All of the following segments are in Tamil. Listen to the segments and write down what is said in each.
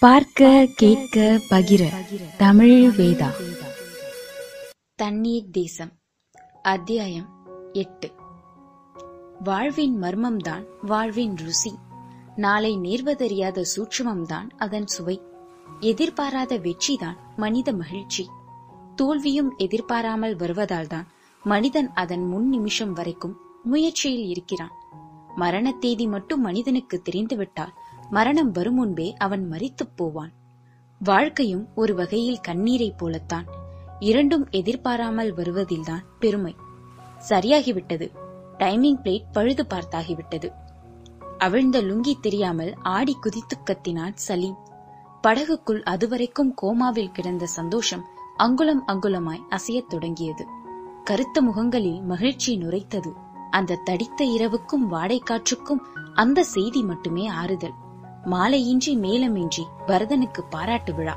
பார்க்க கேட்க பகிர. தமிழ் வேதா. தண்ணீர் தேசம். அத்தியாயம் எட்டு. வாழ்வின் மர்மம்தான் வாழ்வின் ருசி. நாளை நேர்வதறியாத சூட்சமம்தான் அதன் சுவை. எதிர்பாராத வெற்றிதான் மனித மகிழ்ச்சி. தோல்வியும் எதிர்பாராமல் வருவதால்தான் மனிதன் அதன் முன் நிமிஷம் வரைக்கும் முயற்சியில் இருக்கிறான். மரண தேதி மட்டும் மனிதனுக்கு தெரிந்துவிட்டால் மரணம் வரும் முன்பே அவன் மறித்துப் போவான். வாழ்க்கையும் ஒரு வகையில் கண்ணீரைப் போலத்தான். இரண்டும் எதிர்பாராமல் வருவதில்தான் பெருமை. சரியாகிவிட்டது. டைமிங் பிளேட் பழுது பார்த்தாகிவிட்டது. அவிழ்ந்த லுங்கி தெரியாமல் ஆடி குதித்துக் கத்தினான் சலீம். படகுக்குள் அதுவரைக்கும் கோமாவில் கிடந்த சந்தோஷம் அங்குலம் அங்குலமாய் அசையத் தொடங்கியது. கருத்த முகங்களில் மகிழ்ச்சி நுரைத்தது. அந்த தடித்த இரவுக்கும் வாடைக்காற்றுக்கும் அந்த செய்தி மட்டுமே ஆறுதல். மாலையின்றி மேலமின்றி பரதனுக்கு பாராட்டு விழா.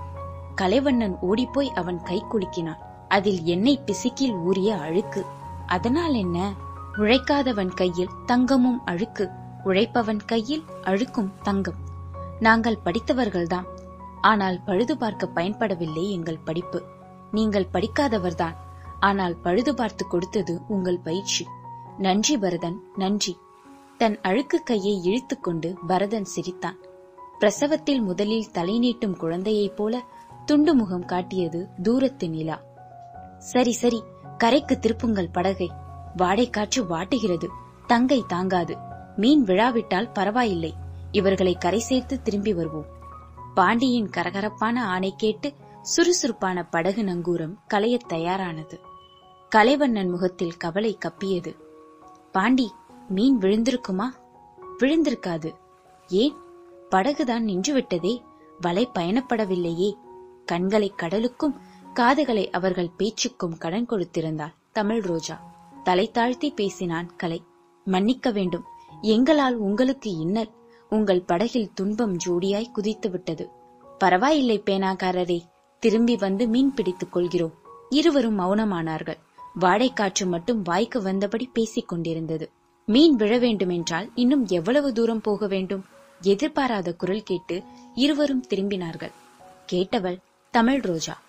கலைவண்ணன் ஓடிப்போய் அவன் கை குலுக்கினான். அதில் எண்ணெய் பிசுக்கில் ஊறிய அழுக்கு. அதனால் என்ன? உழைக்காதவன் கையில் தங்கமும் அழுக்கு. உழைப்பவன் கையில் அழுக்கும் தங்கம். நாங்கள் படித்தவர்கள்தான். ஆனால் பழுது பார்க்க பயன்படவில்லை எங்கள் படிப்பு. நீங்கள் படிக்காதவர்தான். ஆனால் பழுது பார்த்து கொடுத்தது உங்கள் பயிற்சி. நன்றி பரதன் நன்றி. தன் அழுக்கு கையை இழுத்துக்கொண்டு பரதன் சிரித்தான். பிரசவத்தில் முதலில் தலை நீட்டும் குழந்தையைப் போல துண்டு முகம் காட்டியது தூரத்து நிலா. சரி சரி கரைக்கு திருப்புங்கள் படகை. வாடைக்காற்று வாட்டுகிறது தங்கை தாங்காது. மீன் விழாவிட்டால் பரவாயில்லை இவர்களை கரை சேர்த்து திரும்பி வருவோம். பாண்டியின் கரகரப்பான ஆணை கேட்டு சுறுசுறுப்பான படகு நங்கூரம் கலையத் தயாரானது. கலைவண்ணன் முகத்தில் கவலை கப்பியது. பாண்டி மீன் விழுந்திருக்குமா? விழுந்திருக்காது. ஏன்? படகுதான் நின்றுவிட்டதே. வலை பயணப்படவில்லையே. கண்களை கடலுக்கும் காதுகளை அவர்கள் பேச்சுக்கும் கடன் கொடுத்திருந்தாள் தமிழ் ரோஜா. தலை தாழ்த்தி பேசினான் கலை. மன்னிக்க வேண்டும். எங்களால் உங்களுக்கு இன்னல். உங்கள் படகில் துன்பம் ஜோடியாய் குதித்து விட்டது பரவாயில்லை பேனாக்காரரே. திரும்பி வந்து மீன் பிடித்துக் கொள்கிறோம். இருவரும் மௌனமானார்கள். வாடைக்காற்று மட்டும் வாய்க்கு வந்தபடி பேசிக் கொண்டிருந்தது. மீன் விழ வேண்டுமென்றால் இன்னும் எவ்வளவு தூரம் போக வேண்டும்? எதிர்பாராத குரல் கேட்டு இருவரும் திரும்பினார்கள். கேட்டவள் தமிழ் ரோஜா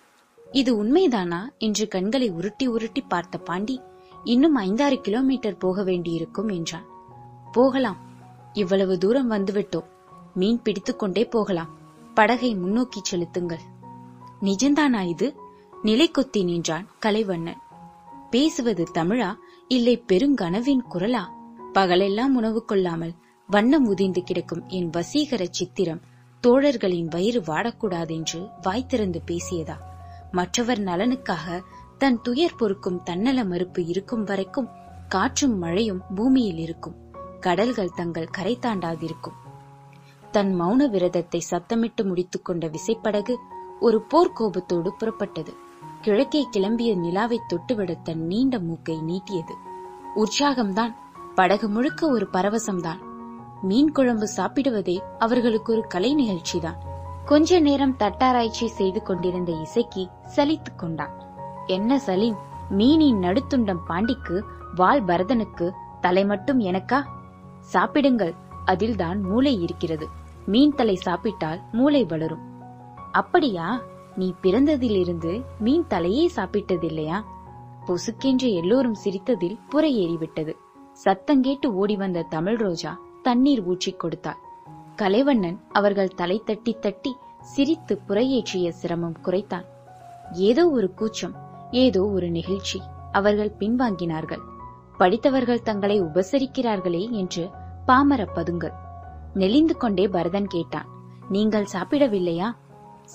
இது உண்மைதானா? என்று கண்களை உருட்டி உருட்டி பார்த்த பாண்டி இன்னும் ஐந்தாறு கிலோமீட்டர் போக வேண்டியிருக்கும் என்றான். போகலாம். இவ்வளவு தூரம் வந்துவிட்டோம். மீன் பிடித்துக்கொண்டே போகலாம். படகை முன்னோக்கி செலுத்துங்கள். நிஜந்தானா இது? நிலை கொத்தி நின்றான் கலைவண்ணன். பேசுவது தமிழா? இல்லை பெருங்கனவின் குரலா? பகலெல்லாம் உணவு கொள்ளாமல் வண்ணம் உதிந்து கிடக்கும் என் வசீகர சித்திரம். தோழர்களின் வயிறு வாடக்கூடாதென்று வாய்த்திறந்து பேசியதா? மற்றவர் நலனுக்காக தன் துயர் பொறுக்கும் தன்னல மறுப்பு இருக்கும் வரைக்கும் காற்றும் மழையும் பூமியில் இருக்கும். கடல்கள் தங்கள் கரை தாண்டாதிருக்கும். தன் மௌன விரதத்தை சத்தமிட்டு முடித்துக் கொண்ட விசைப்படகு ஒரு போர்க்கோபத்தோடு புறப்பட்டது. கிழக்கே கிளம்பிய நிலாவை தொட்டுவிட தன் நீண்ட மூக்கை நீட்டியது. உற்சாகம்தான். படகு முழுக்க ஒரு பரவசம்தான். மீன் குழம்பு சாப்பிடுவதே அவர்களுக்கு ஒரு கலை நிகழ்ச்சிதான். கொஞ்ச நேரம் தட்டாராய்ச்சி செய்து கொண்டிருந்த இசைக்கு சலித்துக் கொண்டான். என்ன சலீம் மீனின் நடுத்துண்டம் பாண்டிக்கு வால் பரதனுக்கு தலை மட்டும் எனக்கா? சாப்பிடுங்கள் அதில்தான் மூளை இருக்கிறது. மீன் தலை சாப்பிட்டால் மூளை வளரும். அப்படியா? நீ பிறந்ததிலிருந்து மீன் தலையே சாப்பிட்டதில்லையா? பொசுக்கென்று எல்லோரும் சிரித்ததில் புற ஏறிவிட்டது சத்தங்கேட்டு ஓடி வந்த தமிழ் ரோஜா தண்ணீர் ஊற்றிக் கொடுத்தாள். கலைவண்ணன் அவர்கள் தலை தட்டி தட்டி சிரித்து புறையேற்றிய சிரமம் குறைத்தான். ஏதோ ஒரு கூச்சம் ஏதோ ஒரு நிகழ்ச்சி அவர்கள் பின்வாங்கினார்கள். படித்தவர்கள் தங்களை உபசரிக்கிறார்களே என்று பாமர பதுங்கள் நெளிந்து கொண்டே பரதன் கேட்டான் நீங்கள் சாப்பிடவில்லையா?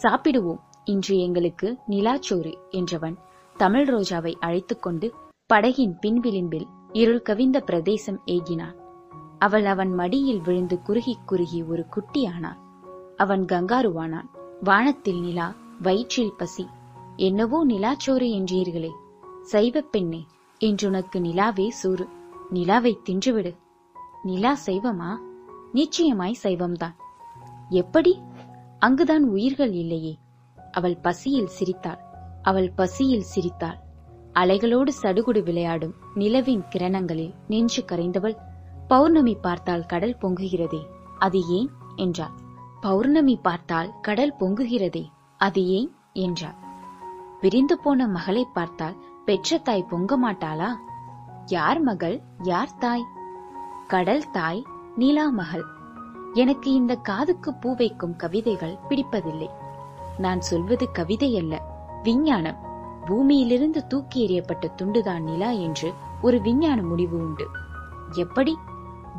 சாப்பிடுவோம் இன்று எங்களுக்கு நிலாச்சோறு என்றவன் தமிழ் ரோஜாவை அழைத்துக் கொண்டு படகின் பின் விளிம்பில் இருள் கவிந்த பிரதேசம் ஏகினான். அவள் அவன் மடியில் விழுந்து குறுகி குறுகி ஒரு குட்டியானாள். அவன் கங்காருவானான் வானத்தில் நிலா வயிற்றில் பசி. என்னவோ நிலாச்சோறு என்றீர்களே. சைவப் பெண்ணே என்றுனக்கு நிலாவே சூறு. நிலாவை தின்றுவிடு. நிலா சைவமா? நிச்சயமாய் சைவம்தான். எப்படி? அங்குதான் உயிர்கள் இல்லையே. அவள் பசியில் சிரித்தாள். அவள் பசியில் சிரித்தாள். அலைகளோடு சடுகுடு விளையாடும் நிலவின் கிரணங்களில் நின்று கரைந்தவள் பௌர்ணமி பார்த்தால் கடல் பொங்குகிறதே அது ஏன் என்றாள் பௌர்ணமி பார்த்தால் கடல் பொங்குகிறதே அது ஏன் என்றார். விரிந்து போன மகளை பார்த்தால் பெற்ற தாய் பொங்க மாட்டாளா? யார் மகள் யார் தாய்? கடல் தாய் நிலா மகள். எனக்கு இந்த காதுக்கு பூ வைக்கும் கவிதைகள் பிடிப்பதில்லை. நான் சொல்வது கவிதை அல்ல விஞ்ஞானம். பூமியிலிருந்து தூக்கி எறியப்பட்ட துண்டுதான் நிலா என்று ஒரு விஞ்ஞான முடிவு உண்டு. எப்படி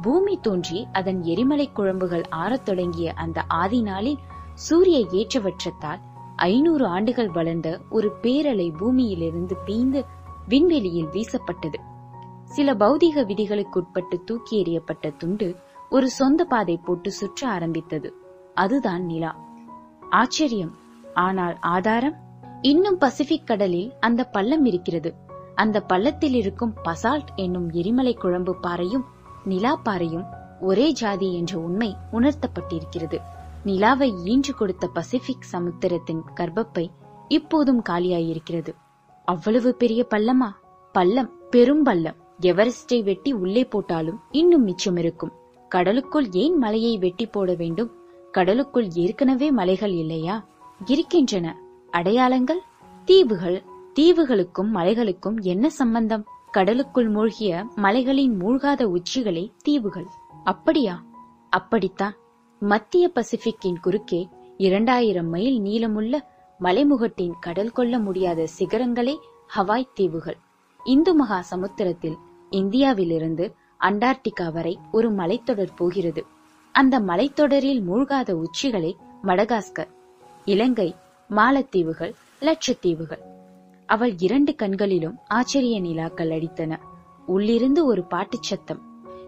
பூமி தோன்றி அதன் எரிமலை குழம்புகள் ஆறத் தொடங்கிய அந்த ஆதி நாளில் சூரிய ஏற்றவற்றத்தால் ஐநூறு ஆண்டுகள் வளர்ந்த ஒரு பேரலை பூமியிலிருந்து பீந்து விண்வெளியில் வீசப்பட்டது. சில பௌதிக விதிகளுக்குட்பட்டு தூக்கி எறியப்பட்ட துண்டு ஒரு சொந்த பாதை போட்டு சுற்ற ஆரம்பித்தது. அதுதான் நிலா. ஆச்சரியம். ஆனால் ஆதாரம்? இன்னும் பசிபிக் கடலில் அந்த பள்ளம் இருக்கிறது. அந்த பள்ளத்தில் இருக்கும் பசால்ட் என்னும் எரிமலை குழம்பு பாறையும் நிலா பாறையும் ஒரே ஜாதி என்ற உண்மை உணர்த்தப்பட்டிருக்கிறது. நிலாவை ஈன்று கொடுத்த பசிபிக் சமுத்திரத்தின் கர்ப்பப்பை இப்போதும் காலியாயிருக்கிறது. அவ்வளவு பெரிய பள்ளமா? பள்ளம் பெரும் பள்ளம். எவரெஸ்டை வெட்டி உள்ளே போட்டாலும் இன்னும் மிச்சம் இருக்கும். கடலுக்குள் ஏன் மலையை வெட்டி போட வேண்டும்? கடலுக்குள் ஏற்கனவே மலைகள் இல்லையா? இருக்கின்றன. அடையாளங்கள்? தீவுகள். தீவுகளுக்கும் மலைகளுக்கும் என்ன சம்பந்தம்? கடலுக்குள் மூழ்கிய மலைகளின் மூழ்காத உச்சிகளே தீவுகள். அப்படியா? அப்படித்தான். மத்திய பசிபிக்கின் குறுக்கே இரண்டாயிரம் மைல் நீளமுள்ள மலைமுகட்டின் கடல் கொள்ள முடியாத சிகரங்களே ஹவாய் தீவுகள். இந்து மகா சமுத்திரத்தில் இந்தியாவிலிருந்து அண்டார்டிகா வரை ஒரு மலைத்தொடர் போகிறது. அந்த மலைத்தொடரில் மூழ்காத உச்சிகளே மடகாஸ்கர் இலங்கை மாலத்தீவுகள் லட்சத்தீவுகள். அவள் இரண்டு கண்களிலும் ஆச்சரிய நிலாக்கள் அடித்தன. உள்ளிருந்து ஒரு பாட்டுச் சத்தம்.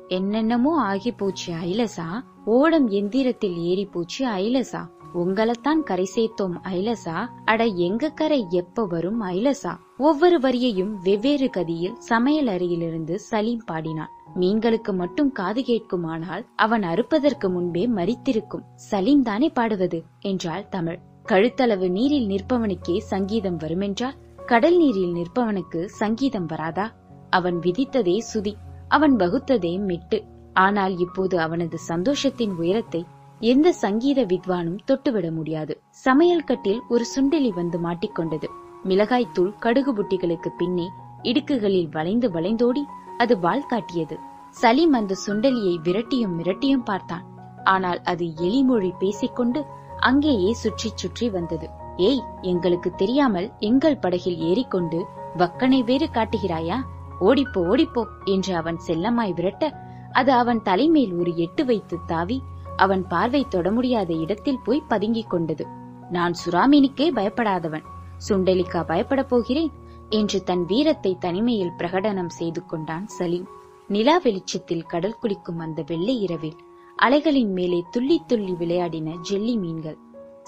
என்னென்னமோ ஆகி போச்சு ஐலசா. ஓடம் எந்திரத்தில் ஏறி போச்சு ஐலசா. உங்களைத்தான் கரை சேர்த்தோம் ஐலசா. அட எங்க கரை எப்ப வரும் ஐலசா? ஒவ்வொரு வரியையும் வெவ்வேறு கதியில் சமையல் அறையிலிருந்து சலீம் பாடினான். மீன்களுக்கு மட்டும் காது கேட்குமானால் அவன் அறுப்பதற்கு முன்பே மறித்திருக்கும் சலீம் தானே பாடுவது? என்றாள் தமிழ். கழுத்தளவு நீரில் நிற்பவனுக்கே சங்கீதம் வருமென்றால் கடல் நீரில் நிற்பவனுக்கு சங்கீதம் வராதா? அவன் விதித்ததே சுதி அவன் வகுத்ததே மெட்டு. ஆனால் இப்போது அவனது சந்தோஷத்தின் உயரத்தை எந்த சங்கீத வித்வானும் தொட்டுவிட முடியாது. சமையல் கட்டில் ஒரு சுண்டெலி வந்து மாட்டிக்கொண்டது. மிளகாய்த்தூள் கடுகு புட்டிகளுக்கு பின்னே இடுக்குகளில் வளைந்து வளைந்தோடி அது வால் காட்டியது. சலீம் அந்த சுண்டலியை விரட்டியும் மிரட்டியும் பார்த்தான். ஆனால் அது எலிமொழி பேசிக்கொண்டு அங்கேயே சுற்றி சுற்றி வந்தது. ஏய் எங்களுக்கு தெரியாமல் எங்கள் படகில் ஏறிக்கொண்டு வக்கனை வேறு காட்டுகிறாயா? ஓடிப்போ ஓடிப்போ என்று அவன் செல்லமாய் விரட்ட அது அவன் தலைமேல் ஒரு எட்டு வைத்து தாவி அவன் பார்வை தொட முடியாத இடத்தில் போய் பதுங்கிக் கொண்டது. நான் சுறாமீனுக்கே பயப்படாதவன் சுண்டலிக்கா பயப்படப் போகிறேன் என்று தன் வீரத்தை தனிமையில் பிரகடனம் செய்து கொண்டான் சலீம். நிலா வெளிச்சத்தில் கடல் குளிக்கும் அந்த வெள்ளை இரவில் அலைகளின் மேலே துள்ளி துள்ளி விளையாடின ஜெல்லி மீன்கள்.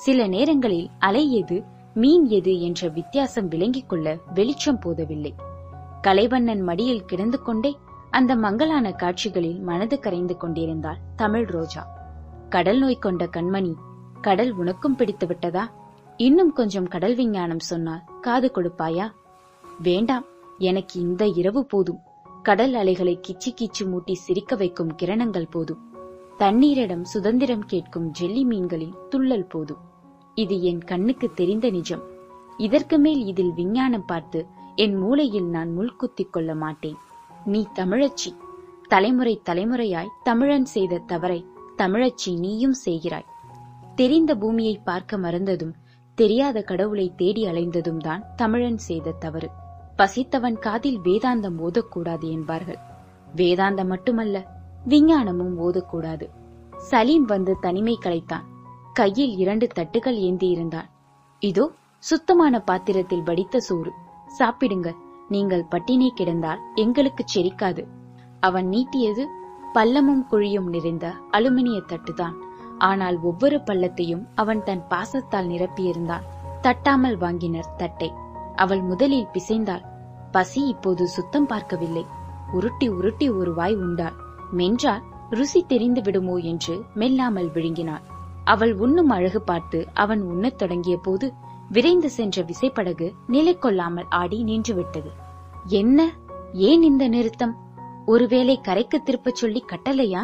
சில நேரங்களில் அலை எது மீன் எது என்ற வித்தியாசம் விளங்கிக் கொள்ள வெளிச்சம் போதவில்லை. கலைவண்ணன் மடியில் கிடந்து கொண்டே அந்த மங்கலான காட்சிகளில் மனது கரைந்து கொண்டிருந்தாள் தமிழ் ரோஜா. கடல் நோய் கொண்ட கண்மணி கடல் உனக்கும் பிடித்து விட்டதா இன்னும் கொஞ்சம் கடல் விஞ்ஞானம் சொன்னால் காது கொடுப்பாயா? வேண்டாம் எனக்கு இந்த இரவு போதும். கடல் அலைகளை கிச்சு கிச்சு மூட்டி சிரிக்க வைக்கும் கிரணங்கள் போதும். தண்ணீரிடம் சுதந்திரம் கேட்கும் ஜெல்லி மீன்களின் துள்ளல் போதும். இது என் கண்ணுக்கு தெரிந்த நிஜம். இதற்கு மேல் இதில் விஞ்ஞானம் பார்த்து என் மூளையில் நான் முள்குத்திக் கொள்ள மாட்டேன். நீ தமிழச்சி. தலைமுறை தலைமுறையாய் தமிழன் செய்த தவறை தமிழச்சி நீயும் செய்கிறாய். தெரிந்த பூமியை பார்க்க மறந்ததும் தெரியாத கடவுளை தேடி அலைந்ததும் தான் தமிழன் செய்த தவறு. பசித்தவன் காதில் வேதாந்தம் ஓதக்கூடாது என்பார்கள். வேதாந்தம் மட்டுமல்ல விஞ்ஞானமும் ஓதக்கூடாது. சலீம் வந்து தனிமை கலைத்தான். கையில் இரண்டு தட்டுகள் ஏந்தி இருந்தான் இதோ சுத்தமான பாத்திரத்தில் வடித்த சோறு. சாப்பிடுங்க. நீங்கள் பட்டினி கிடந்தால் எங்களுக்கு செரிக்காது. அவன் நீட்டியது பள்ளமும் குழியும் நிறைந்த அலுமினிய தட்டுதான். ஆனால் ஒவ்வொரு பள்ளத்தையும் அவன் தன் பாசத்தால் நிரப்பியிருந்தான். தட்டாமல் வாங்கினர் தட்டை. அவள் முதலில் பிசைந்தாள். பசி இப்போது சுத்தம் பார்க்கவில்லை. உருட்டி உருட்டி ஒரு வாய் உண்டாள். மென்றால் ருசி தெரிந்து விடுமோ என்று மெல்லாமல் விழுங்கினாள். அவள் உண்ணும் அழகு பார்த்து அவன் உண்ணத் தொடங்கிய போது விரைந்து சென்ற விசைப்படகு நிலை கொள்ளாமல் ஆடி நின்றுவிட்டது. என்ன? ஏன் இந்த நிறுத்தம்? ஒருவேளை கரைக்கு திருப்பச் சொல்லி கட்டளையா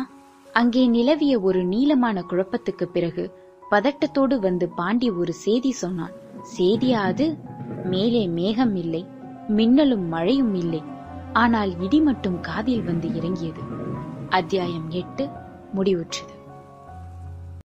அங்கே நிலவிய ஒரு நீளமான குழப்பத்துக்கு பிறகு பதட்டத்தோடு வந்து பாண்டி ஒரு செய்தி சொன்னான். செய்தியா அது? மேலே மேகம் இல்லை மின்னலும் மழையும் இல்லை. ஆனால் இடி மட்டும் காதில் வந்து இறங்கியது. அத்தியாயம் எட்டு முடிவுற்றது.